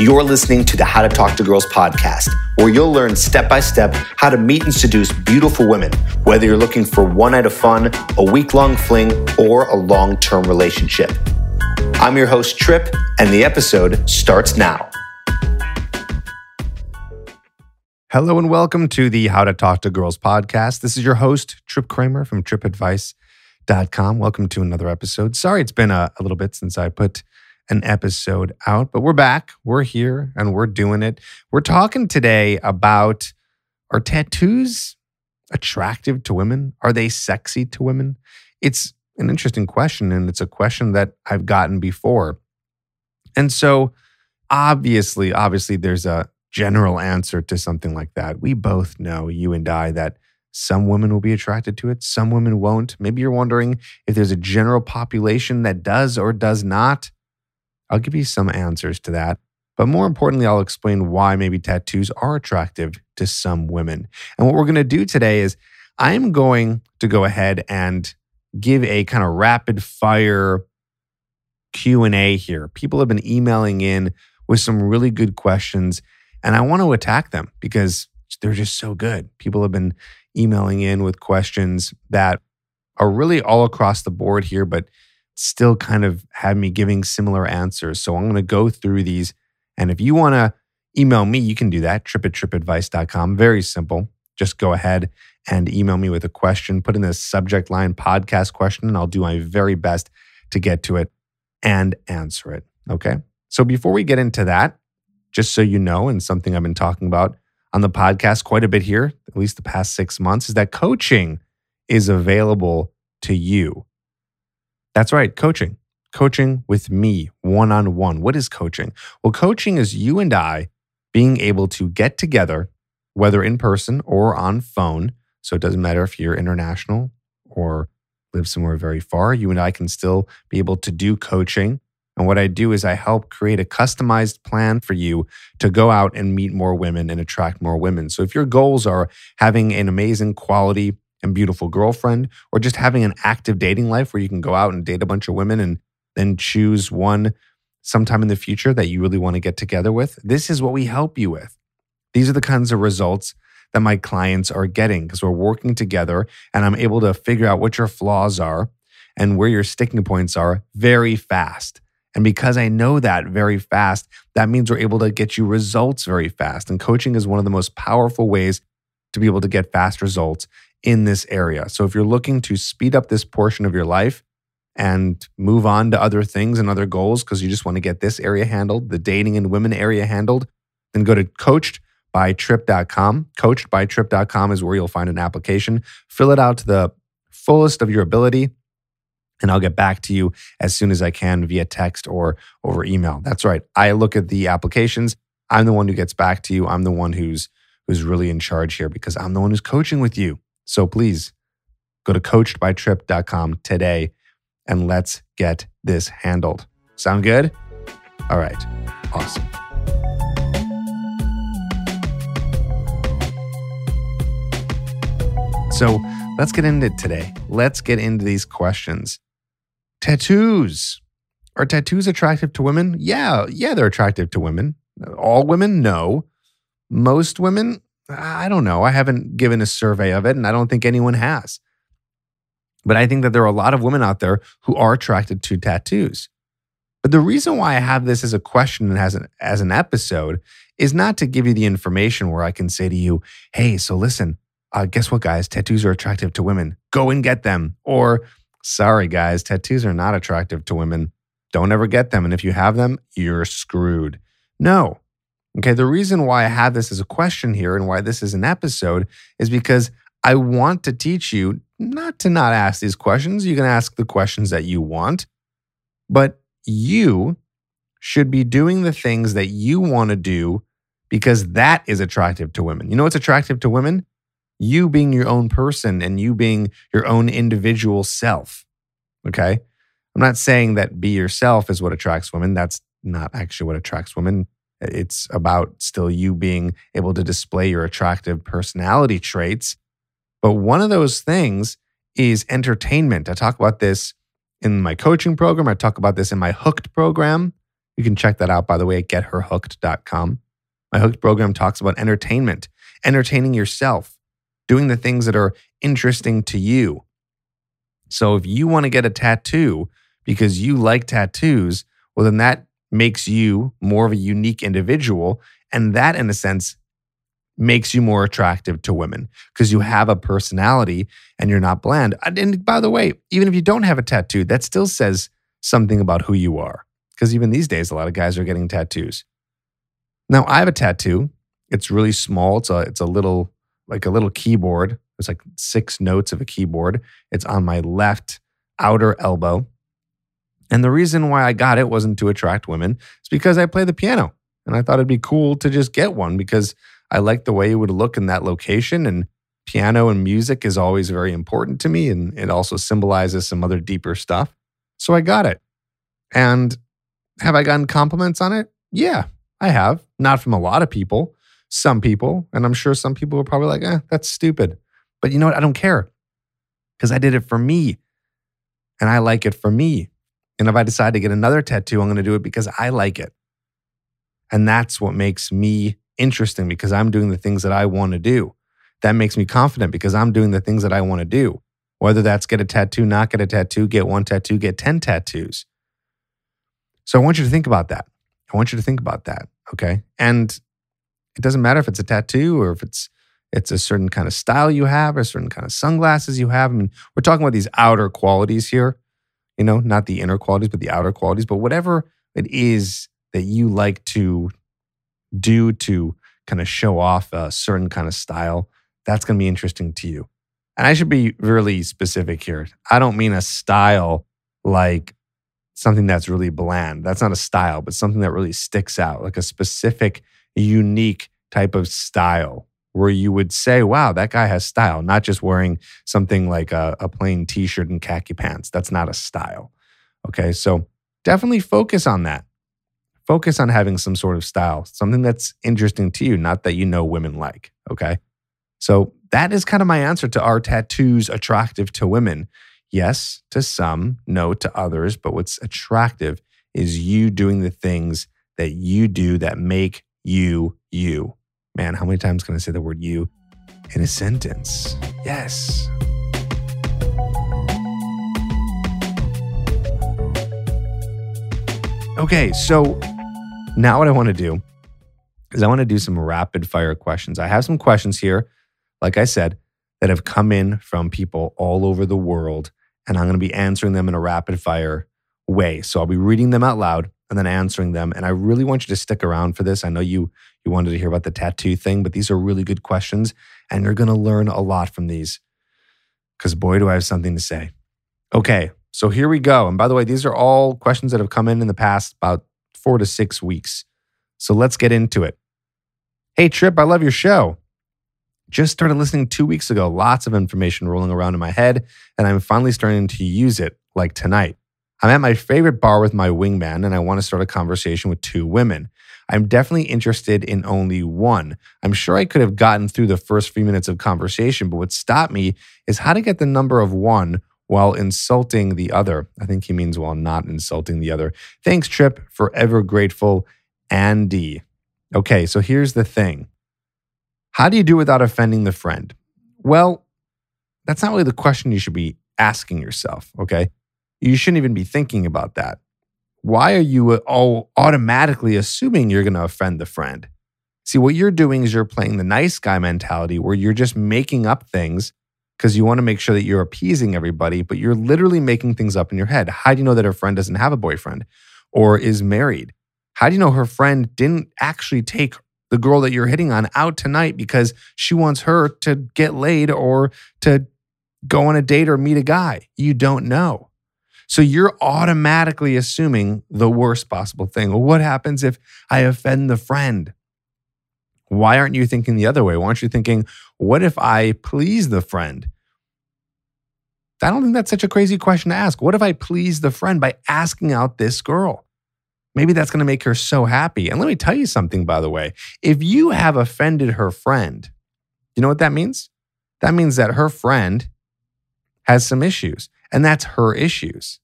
You're listening to the How to Talk to Girls podcast, where you'll learn step by step how to meet and seduce beautiful women, whether you're looking for one night of fun, a week long fling, or a long term relationship. I'm your host, Tripp, and the episode starts now. Hello and welcome to the How to Talk to Girls podcast. This is your host, Tripp Kramer from trippadvice.com. Welcome to another episode. Sorry it's been a, a little bit since I put an episode out, but we're back. We're here and we're doing it. We're talking today about are tattoos attractive to women? Are they sexy to women? It's an interesting question, and it's a question that I've gotten before. And so, obviously, obviously, there's a general answer to something like that. We both know, you and I, that some women will be attracted to it, some women won't. Maybe you're wondering if there's a general population that does or does not. I'll give you some answers to that. But more importantly, I'll explain why maybe tattoos are attractive to some women. And what we're going to do today is I'm going to go ahead and give a kind of rapid fire Q&A here. People have been emailing in with some really good questions and I want to attack them because they're just so good. People have been emailing in with questions that are really all across the board here, but still kind of have me giving similar answers. So I'm going to go through these. And if you want to email me, you can do that, tripp at trippadvice.com. Very simple. Just go ahead and email me with a question, put in the subject line podcast question, and I'll do my very best to get to it and answer it. Okay. So before we get into that, just so you know, and something I've been talking about on the podcast quite a bit here, at least the past six months, is that coaching is available to you. That's right, coaching. Coaching with me one on one. What is coaching? Well, coaching is you and I being able to get together, whether in person or on phone. So it doesn't matter if you're international or live somewhere very far, you and I can still be able to do coaching and what I do is I help create a customized plan for you to go out and meet more women and attract more women. So if your goals are having an amazing quality and beautiful girlfriend, or just having an active dating life where you can go out and date a bunch of women and then choose one sometime in the future that you really want to get together with, this is what we help you with. These are the kinds of results that my clients are getting because we're working together and I'm able to figure out what your flaws are and where your sticking points are very fast. And because I know that very fast, that means we're able to get you results very fast. And coaching is one of the most powerful ways to be able to get fast results in this area. So if you're looking to speed up this portion of your life and move on to other things and other goals because you just want to get this area handled, the dating and women area handled, then go to coachedbytripp.com. Coachedbytripp.com is where you'll find an application. Fill it out to the fullest of your ability and I'll get back to you as soon as I can via text or over email. That's right. I look at the applications. I'm the one who gets back to you. I'm the one who's who's really in charge here because I'm the one who's coaching with you. So please go to coachedbytripp.com today and let's get this handled. Sound good? All right. Awesome. So let's get into it today. Let's get into these questions. Tattoos. Are tattoos attractive to women? Yeah, yeah, they're attractive to women. All women? No. Most women? I don't know. I haven't given a survey of it, and I don't think anyone has. But I think that there are a lot of women out there who are attracted to tattoos. But the reason why I have this as a question and as an, as an episode is not to give you the information where I can say to you, hey, so listen, uh, guess what, guys? Tattoos are attractive to women. Go and get them. Or, Sorry, guys, tattoos are not attractive to women. Don't ever get them. And if you have them, you're screwed. No. Okay. The reason why I have this as a question here and why this is an episode is because I want to teach you not to not ask these questions. You can ask the questions that you want, but you should be doing the things that you want to do because that is attractive to women. You know what's attractive to women? you being your own person and you being your own individual self. Okay. I'm not saying that be yourself is what attracts women. That's not actually what attracts women. It's about still you being able to display your attractive personality traits. But one of those things is entertainment. I talk about this in my coaching program. I talk about this in my hooked program. You can check that out, by the way, at getherhooked.com. My Hooked program talks about entertainment, entertaining yourself, doing the things that are interesting to you. So if you want to get a tattoo because you like tattoos, well, then that makes you more of a unique individual. And that, in a sense, makes you more attractive to women because you have a personality and you're not bland. And by the way, even if you don't have a tattoo, that still says something about who you are. Because even these days, a lot of guys are getting tattoos. Now, I have a tattoo. It's really small. It's a it's a little like a little keyboard. It's like six notes of a keyboard. It's on my left outer elbow. And the reason why I got it wasn't to attract women. It's because I play the piano. And I thought it'd be cool to just get one because I like the way it would look in that location. And piano and music is always very important to me. And it also symbolizes some other deeper stuff. So I got it. And have I gotten compliments on it? Yeah, I have. Not from a lot of people, some people. And I'm sure some people are probably like, eh, that's stupid. But you know what? I don't care because I did it for me and I like it for me. And if I decide to get another tattoo, I'm going to do it because I like it. And that's what makes me interesting because I'm doing the things that I want to do. That makes me confident because I'm doing the things that I want to do. Whether that's get a tattoo, not get a tattoo, get one tattoo, get 10 tattoos. So I want you to think about that. I want you to think about that. Okay. And it doesn't matter if it's a tattoo or if it's it's a certain kind of style you have or a certain kind of sunglasses you have. I mean, we're talking about these outer qualities here, you know, not the inner qualities, but the outer qualities. But whatever it is that you like to do to kind of show off a certain kind of style, that's going to be interesting to you. And I should be really specific here. I don't mean a style like something that's really bland. That's not a style, but something that really sticks out, like a specific, unique type of style where you would say, wow, that guy has style, not just wearing something like a, a plain t shirt and khaki pants. That's not a style. Okay. So definitely focus on that. Focus on having some sort of style, something that's interesting to you, not that you know women like. Okay. So that is kind of my answer to are tattoos attractive to women? Yes, to some, no to others. But what's attractive is you doing the things that you do that make you you. Man, how many times can I say the word you in a sentence? Yes. Okay, so now what I want to do is I want to do some rapid fire questions. I have some questions here, like I said, that have come in from people all over the world and I'm going to be answering them in a rapid fire way. So I'll be reading them out loud and then answering them. And I really want you to stick around for this. I know you you wanted to hear about the tattoo thing, but these are really good questions and you're going to learn a lot from these. Cuz boy do I have something to say. Okay, so here we go. And by the way, these are all questions that have come in in the past about 4 to 6 weeks. So let's get into it. Hey Tripp, I love your show. Just started listening two weeks ago. Lots of information rolling around in my head, and I'm finally starting to use it like tonight. I'm at my favorite bar with my wingman, and I want to start a conversation with two women. I'm definitely interested in only one. I'm sure I could have gotten through the first few minutes of conversation, but what stopped me is how to get the number of one while insulting the other. I think he means while not insulting the other. Thanks, Tripp. Forever grateful, Andy. Okay, so here's the thing how do you do without offending the friend? Well, that's not really the question you should be asking yourself, okay? You shouldn't even be thinking about that. Why are you uh, all automatically assuming you're going to offend the friend? See, what you're doing is you're playing the nice guy mentality where you're just making up things because you want to make sure that you're appeasing everybody, but you're literally making things up in your head. How do you know that her friend doesn't have a boyfriend or is married? How do you know her friend didn't actually take the girl that you're hitting on out tonight because she wants her to get laid or to go on a date or meet a guy. You don't know. So you're automatically assuming the worst possible thing. Well, what happens if I offend the friend? Why aren't you thinking the other way? Why aren't you thinking, what if I please the friend? I don't think that's such a crazy question to ask. What if I please the friend by asking out this girl? Maybe that's going to make her so happy. And let me tell you something, by the way. If you have offended her friend, you know what that means? That means that her friend has some issues, and that's her issues.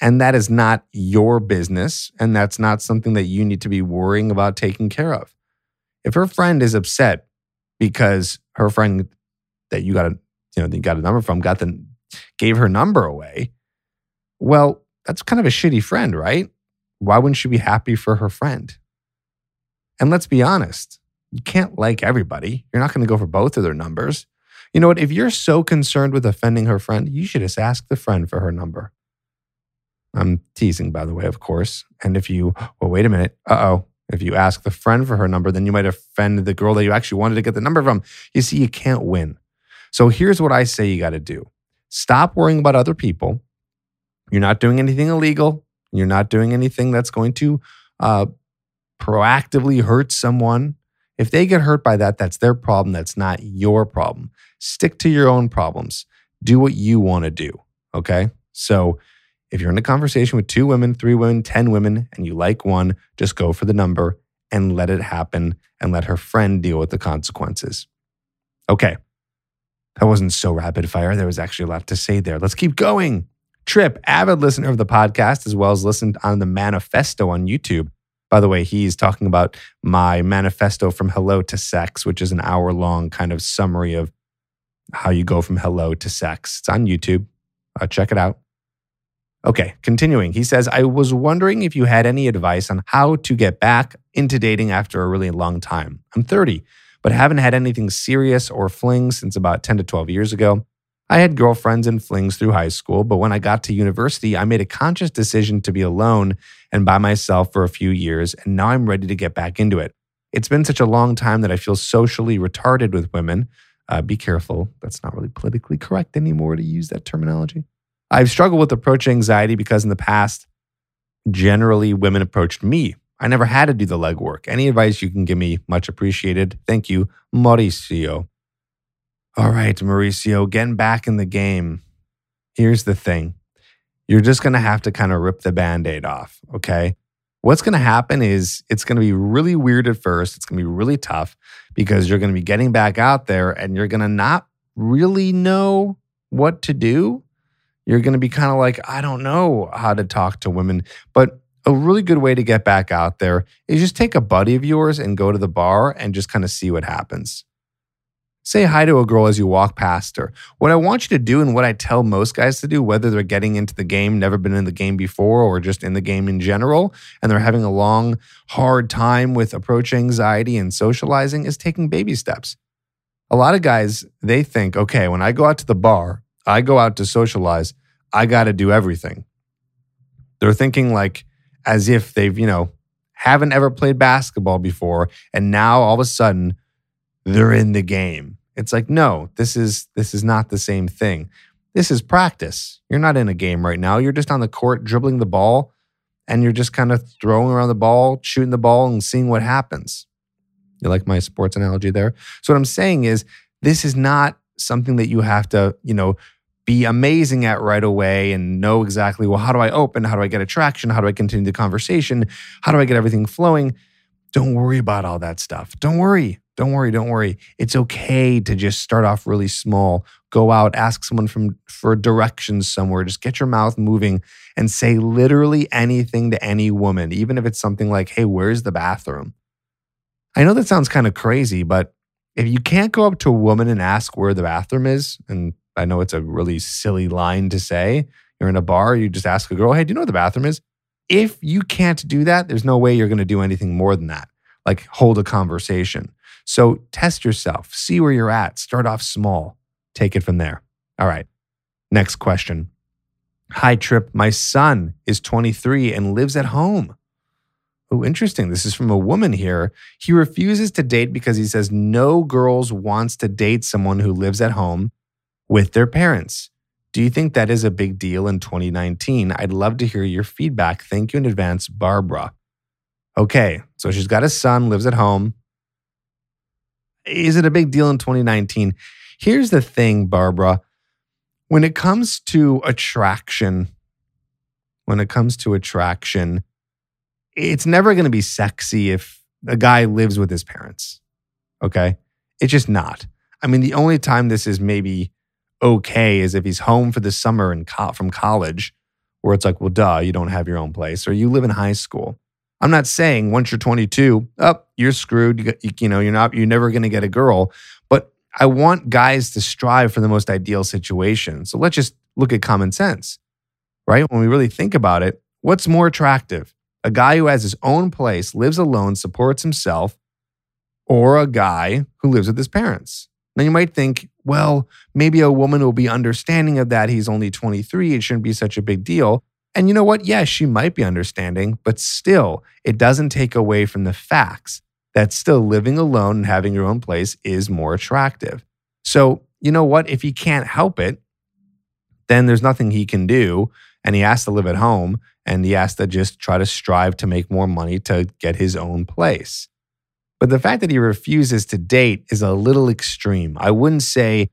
And that is not your business. And that's not something that you need to be worrying about taking care of. If her friend is upset because her friend that you got a, you know, you got a number from got the, gave her number away, well, that's kind of a shitty friend, right? Why wouldn't she be happy for her friend? And let's be honest, you can't like everybody. You're not going to go for both of their numbers. You know what? If you're so concerned with offending her friend, you should just ask the friend for her number. I'm teasing, by the way, of course. And if you, well, wait a minute. Uh oh. If you ask the friend for her number, then you might offend the girl that you actually wanted to get the number from. You see, you can't win. So here's what I say you got to do stop worrying about other people. You're not doing anything illegal. You're not doing anything that's going to uh, proactively hurt someone. If they get hurt by that, that's their problem. That's not your problem. Stick to your own problems. Do what you want to do. Okay. So if you're in a conversation with two women, three women, 10 women, and you like one, just go for the number and let it happen and let her friend deal with the consequences. Okay. That wasn't so rapid fire. There was actually a lot to say there. Let's keep going. Tripp, avid listener of the podcast, as well as listened on the manifesto on YouTube. By the way, he's talking about my manifesto from hello to sex, which is an hour long kind of summary of how you go from hello to sex. It's on YouTube. Uh, check it out. Okay, continuing. He says, I was wondering if you had any advice on how to get back into dating after a really long time. I'm 30, but haven't had anything serious or flings since about 10 to 12 years ago. I had girlfriends and flings through high school, but when I got to university, I made a conscious decision to be alone and by myself for a few years, and now I'm ready to get back into it. It's been such a long time that I feel socially retarded with women. Uh, be careful. That's not really politically correct anymore to use that terminology. I've struggled with approach anxiety because in the past, generally women approached me. I never had to do the legwork. Any advice you can give me, much appreciated. Thank you, Mauricio. All right, Mauricio, getting back in the game. Here's the thing you're just going to have to kind of rip the band aid off, okay? What's going to happen is it's going to be really weird at first. It's going to be really tough because you're going to be getting back out there and you're going to not really know what to do you're going to be kind of like, I don't know how to talk to women. But a really good way to get back out there is just take a buddy of yours and go to the bar and just kind of see what happens. Say hi to a girl as you walk past her. What I want you to do, and what I tell most guys to do, whether they're getting into the game, never been in the game before, or just in the game in general, and they're having a long, hard time with approach anxiety and socializing, is taking baby steps. A lot of guys, they think, okay, when I go out to the bar, I go out to socialize. I got to do everything. They're thinking like as if they've, you know, haven't ever played basketball before and now all of a sudden they're in the game. It's like, no, this is this is not the same thing. This is practice. You're not in a game right now. You're just on the court dribbling the ball and you're just kind of throwing around the ball, shooting the ball and seeing what happens. You like my sports analogy there? So what I'm saying is this is not something that you have to, you know, be amazing at right away and know exactly, well, how do I open? How do I get attraction? How do I continue the conversation? How do I get everything flowing? Don't worry about all that stuff. Don't worry. Don't worry. Don't worry. It's okay to just start off really small. Go out, ask someone from for directions somewhere. Just get your mouth moving and say literally anything to any woman, even if it's something like, hey, where's the bathroom? I know that sounds kind of crazy, but if you can't go up to a woman and ask where the bathroom is, and I know it's a really silly line to say. You're in a bar, you just ask a girl, hey, do you know where the bathroom is? If you can't do that, there's no way you're going to do anything more than that, like hold a conversation. So test yourself, see where you're at, start off small, take it from there. All right. Next question. Hi, Tripp. My son is 23 and lives at home. Oh, interesting. This is from a woman here. He refuses to date because he says no girls wants to date someone who lives at home with their parents. Do you think that is a big deal in 2019? I'd love to hear your feedback. Thank you in advance, Barbara. Okay, so she's got a son, lives at home. Is it a big deal in 2019? Here's the thing, Barbara. When it comes to attraction, when it comes to attraction, it's never going to be sexy if a guy lives with his parents. Okay? It's just not. I mean, the only time this is maybe okay is if he's home for the summer and co- from college where it's like, well, duh, you don't have your own place, or you live in high school. I'm not saying once you're 22, up, oh, you're screwed. You, you, know, you're not, you're never going to get a girl. But I want guys to strive for the most ideal situation. So let's just look at common sense, right? When we really think about it, what's more attractive? A guy who has his own place, lives alone, supports himself, or a guy who lives with his parents? Now you might think, well, maybe a woman will be understanding of that. He's only 23. It shouldn't be such a big deal. And you know what? Yes, she might be understanding, but still, it doesn't take away from the facts that still living alone and having your own place is more attractive. So, you know what? If he can't help it, then there's nothing he can do. And he has to live at home and he has to just try to strive to make more money to get his own place. But the fact that he refuses to date is a little extreme. I wouldn't say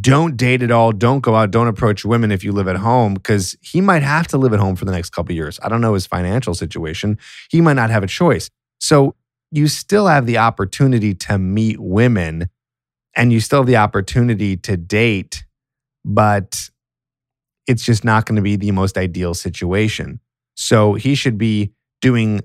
don't date at all, don't go out, don't approach women if you live at home because he might have to live at home for the next couple years. I don't know his financial situation. He might not have a choice. So you still have the opportunity to meet women and you still have the opportunity to date, but it's just not going to be the most ideal situation. So he should be doing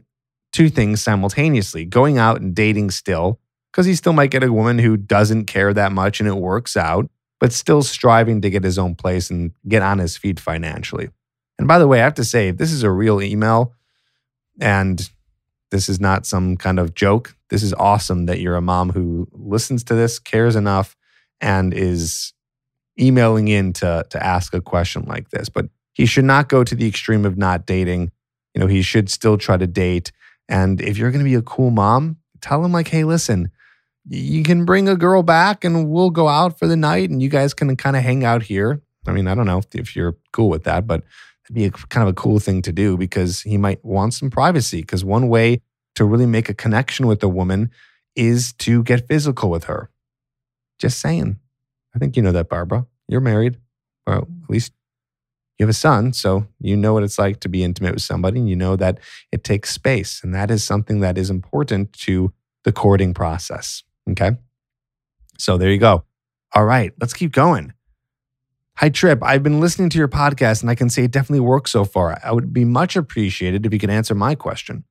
two things simultaneously going out and dating still, because he still might get a woman who doesn't care that much and it works out, but still striving to get his own place and get on his feet financially. And by the way, I have to say, if this is a real email and this is not some kind of joke. This is awesome that you're a mom who listens to this, cares enough, and is emailing in to, to ask a question like this. But he should not go to the extreme of not dating. You know, he should still try to date. And if you're going to be a cool mom, tell him, like, hey, listen, you can bring a girl back and we'll go out for the night and you guys can kind of hang out here. I mean, I don't know if you're cool with that, but it'd be a, kind of a cool thing to do because he might want some privacy. Because one way to really make a connection with a woman is to get physical with her. Just saying. I think you know that, Barbara. You're married. Well, at least you have a son, so you know what it's like to be intimate with somebody, and you know that it takes space. And that is something that is important to the courting process. Okay. So there you go. All right, let's keep going. Hi, Tripp. I've been listening to your podcast and I can say it definitely works so far. I would be much appreciated if you could answer my question.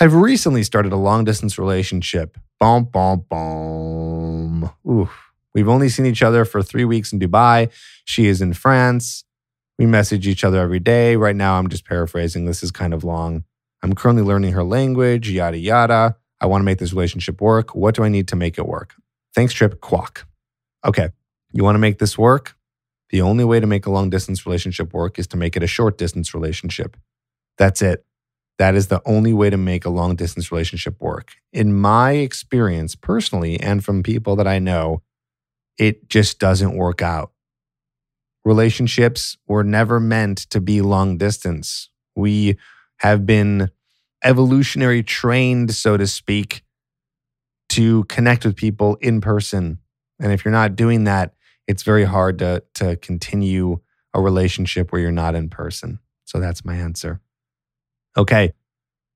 I've recently started a long distance relationship. Boom, boom, boom. Ooh. We've only seen each other for three weeks in Dubai. She is in France. We message each other every day. Right now, I'm just paraphrasing. This is kind of long. I'm currently learning her language, yada, yada. I want to make this relationship work. What do I need to make it work? Thanks, Tripp. Quack. Okay. You want to make this work? The only way to make a long distance relationship work is to make it a short distance relationship. That's it. That is the only way to make a long distance relationship work. In my experience, personally, and from people that I know, it just doesn't work out relationships were never meant to be long distance. We have been evolutionary trained, so to speak, to connect with people in person. And if you're not doing that, it's very hard to, to continue a relationship where you're not in person. So that's my answer. Okay,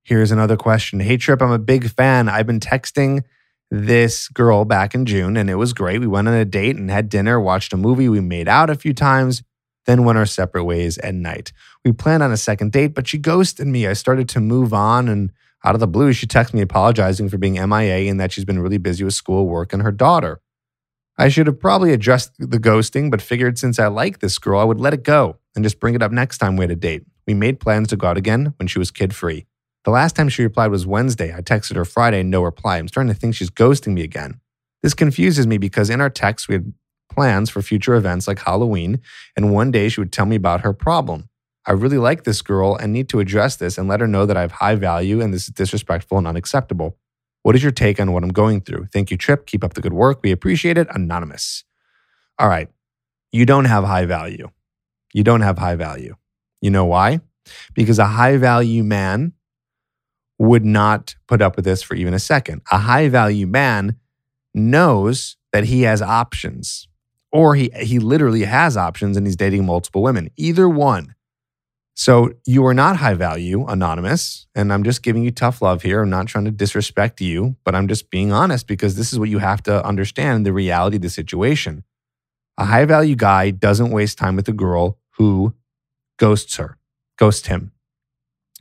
here's another question. Hey, Tripp, I'm a big fan. I've been texting this girl back in June, and it was great. We went on a date and had dinner, watched a movie, we made out a few times, then went our separate ways at night. We planned on a second date, but she ghosted me. I started to move on, and out of the blue, she texted me apologizing for being MIA and that she's been really busy with school, work, and her daughter. I should have probably addressed the ghosting, but figured since I like this girl, I would let it go and just bring it up next time we had a date. We made plans to go out again when she was kid free. The last time she replied was Wednesday. I texted her Friday, no reply. I'm starting to think she's ghosting me again. This confuses me because in our text, we had plans for future events like Halloween, and one day she would tell me about her problem. I really like this girl and need to address this and let her know that I have high value and this is disrespectful and unacceptable. What is your take on what I'm going through? Thank you, Tripp. Keep up the good work. We appreciate it. Anonymous. All right. You don't have high value. You don't have high value. You know why? Because a high value man would not put up with this for even a second. A high value man knows that he has options, or he, he literally has options and he's dating multiple women, either one. So you are not high value, anonymous. And I'm just giving you tough love here. I'm not trying to disrespect you, but I'm just being honest because this is what you have to understand the reality of the situation. A high value guy doesn't waste time with a girl who ghosts her, ghost him.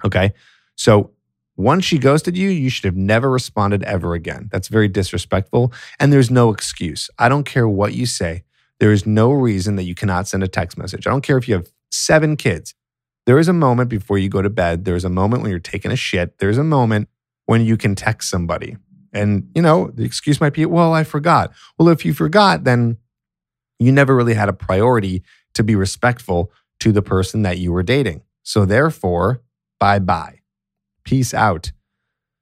Okay. So once she ghosted you, you should have never responded ever again. That's very disrespectful. And there's no excuse. I don't care what you say. There is no reason that you cannot send a text message. I don't care if you have seven kids. There is a moment before you go to bed. There's a moment when you're taking a shit. There's a moment when you can text somebody. And, you know, the excuse might be, well, I forgot. Well, if you forgot, then you never really had a priority to be respectful to the person that you were dating. So, therefore, bye bye. Peace out.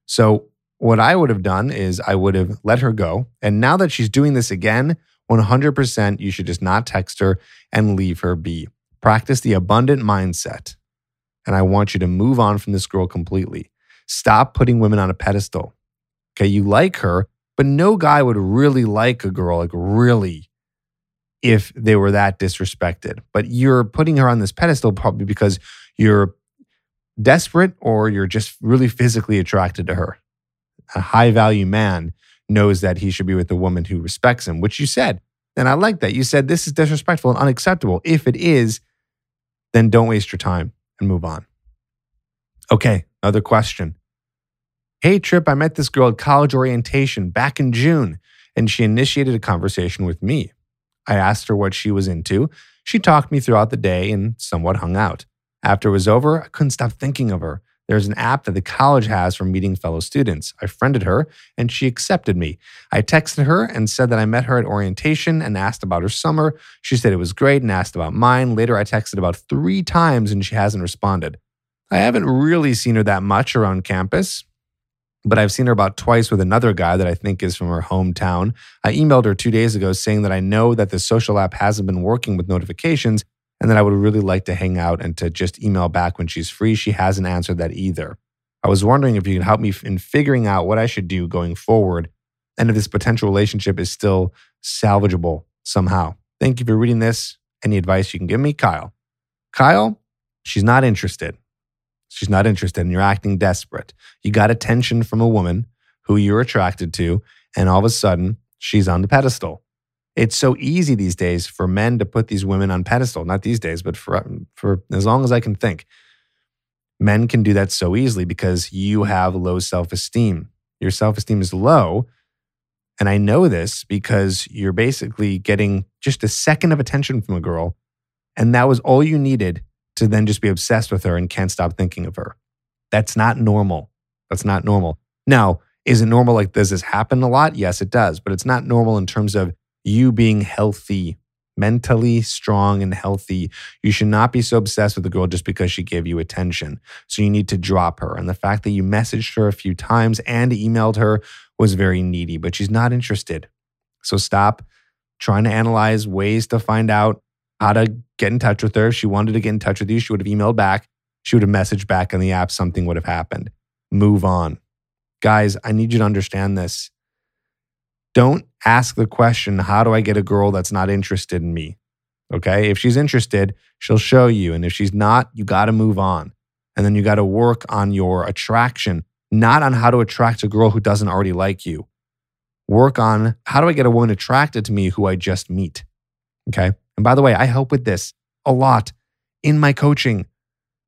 So, what I would have done is I would have let her go. And now that she's doing this again, 100% you should just not text her and leave her be. Practice the abundant mindset. And I want you to move on from this girl completely. Stop putting women on a pedestal. Okay, you like her, but no guy would really like a girl, like really, if they were that disrespected. But you're putting her on this pedestal probably because you're desperate or you're just really physically attracted to her. A high value man knows that he should be with a woman who respects him, which you said. And I like that. You said this is disrespectful and unacceptable. If it is, then don't waste your time and move on. Okay, another question. Hey, Tripp, I met this girl at college orientation back in June, and she initiated a conversation with me. I asked her what she was into. She talked me throughout the day and somewhat hung out. After it was over, I couldn't stop thinking of her. There's an app that the college has for meeting fellow students. I friended her and she accepted me. I texted her and said that I met her at orientation and asked about her summer. She said it was great and asked about mine. Later, I texted about three times and she hasn't responded. I haven't really seen her that much around campus, but I've seen her about twice with another guy that I think is from her hometown. I emailed her two days ago saying that I know that the social app hasn't been working with notifications and that I would really like to hang out and to just email back when she's free. She hasn't answered that either. I was wondering if you can help me in figuring out what I should do going forward and if this potential relationship is still salvageable somehow. Thank you for reading this. Any advice you can give me? Kyle. Kyle, she's not interested. She's not interested and you're acting desperate. You got attention from a woman who you're attracted to, and all of a sudden she's on the pedestal. It's so easy these days for men to put these women on pedestal. Not these days, but for um, for as long as I can think. Men can do that so easily because you have low self-esteem. Your self-esteem is low, and I know this because you're basically getting just a second of attention from a girl, and that was all you needed to then just be obsessed with her and can't stop thinking of her. That's not normal. That's not normal. Now, is it normal like does this happen a lot? Yes, it does, but it's not normal in terms of you being healthy, mentally strong and healthy. You should not be so obsessed with the girl just because she gave you attention. So you need to drop her. And the fact that you messaged her a few times and emailed her was very needy, but she's not interested. So stop trying to analyze ways to find out how to get in touch with her. If she wanted to get in touch with you, she would have emailed back. She would have messaged back in the app. Something would have happened. Move on. Guys, I need you to understand this. Don't ask the question, how do I get a girl that's not interested in me? Okay. If she's interested, she'll show you. And if she's not, you got to move on. And then you got to work on your attraction, not on how to attract a girl who doesn't already like you. Work on how do I get a woman attracted to me who I just meet? Okay. And by the way, I help with this a lot in my coaching.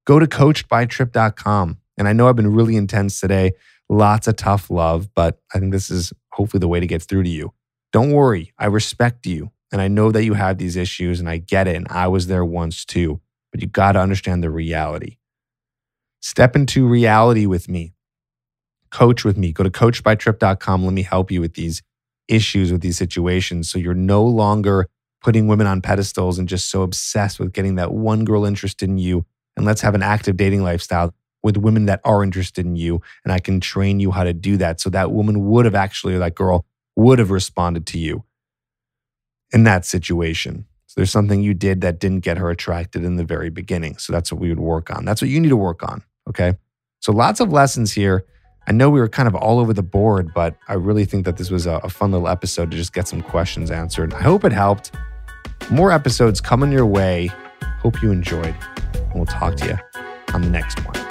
Go to coachedbytripp.com. And I know I've been really intense today, lots of tough love, but I think this is hopefully the way to get through to you. Don't worry, I respect you. And I know that you have these issues and I get it. And I was there once too. But you got to understand the reality. Step into reality with me. Coach with me. Go to coachbytripp.com. Let me help you with these issues, with these situations. So you're no longer putting women on pedestals and just so obsessed with getting that one girl interested in you. And let's have an active dating lifestyle with women that are interested in you. And I can train you how to do that. So that woman would have actually, or that girl would have responded to you in that situation. So there's something you did that didn't get her attracted in the very beginning. So that's what we would work on. That's what you need to work on. Okay. So lots of lessons here. I know we were kind of all over the board, but I really think that this was a, a fun little episode to just get some questions answered. I hope it helped. More episodes coming your way. Hope you enjoyed. And we'll talk to you on the next one.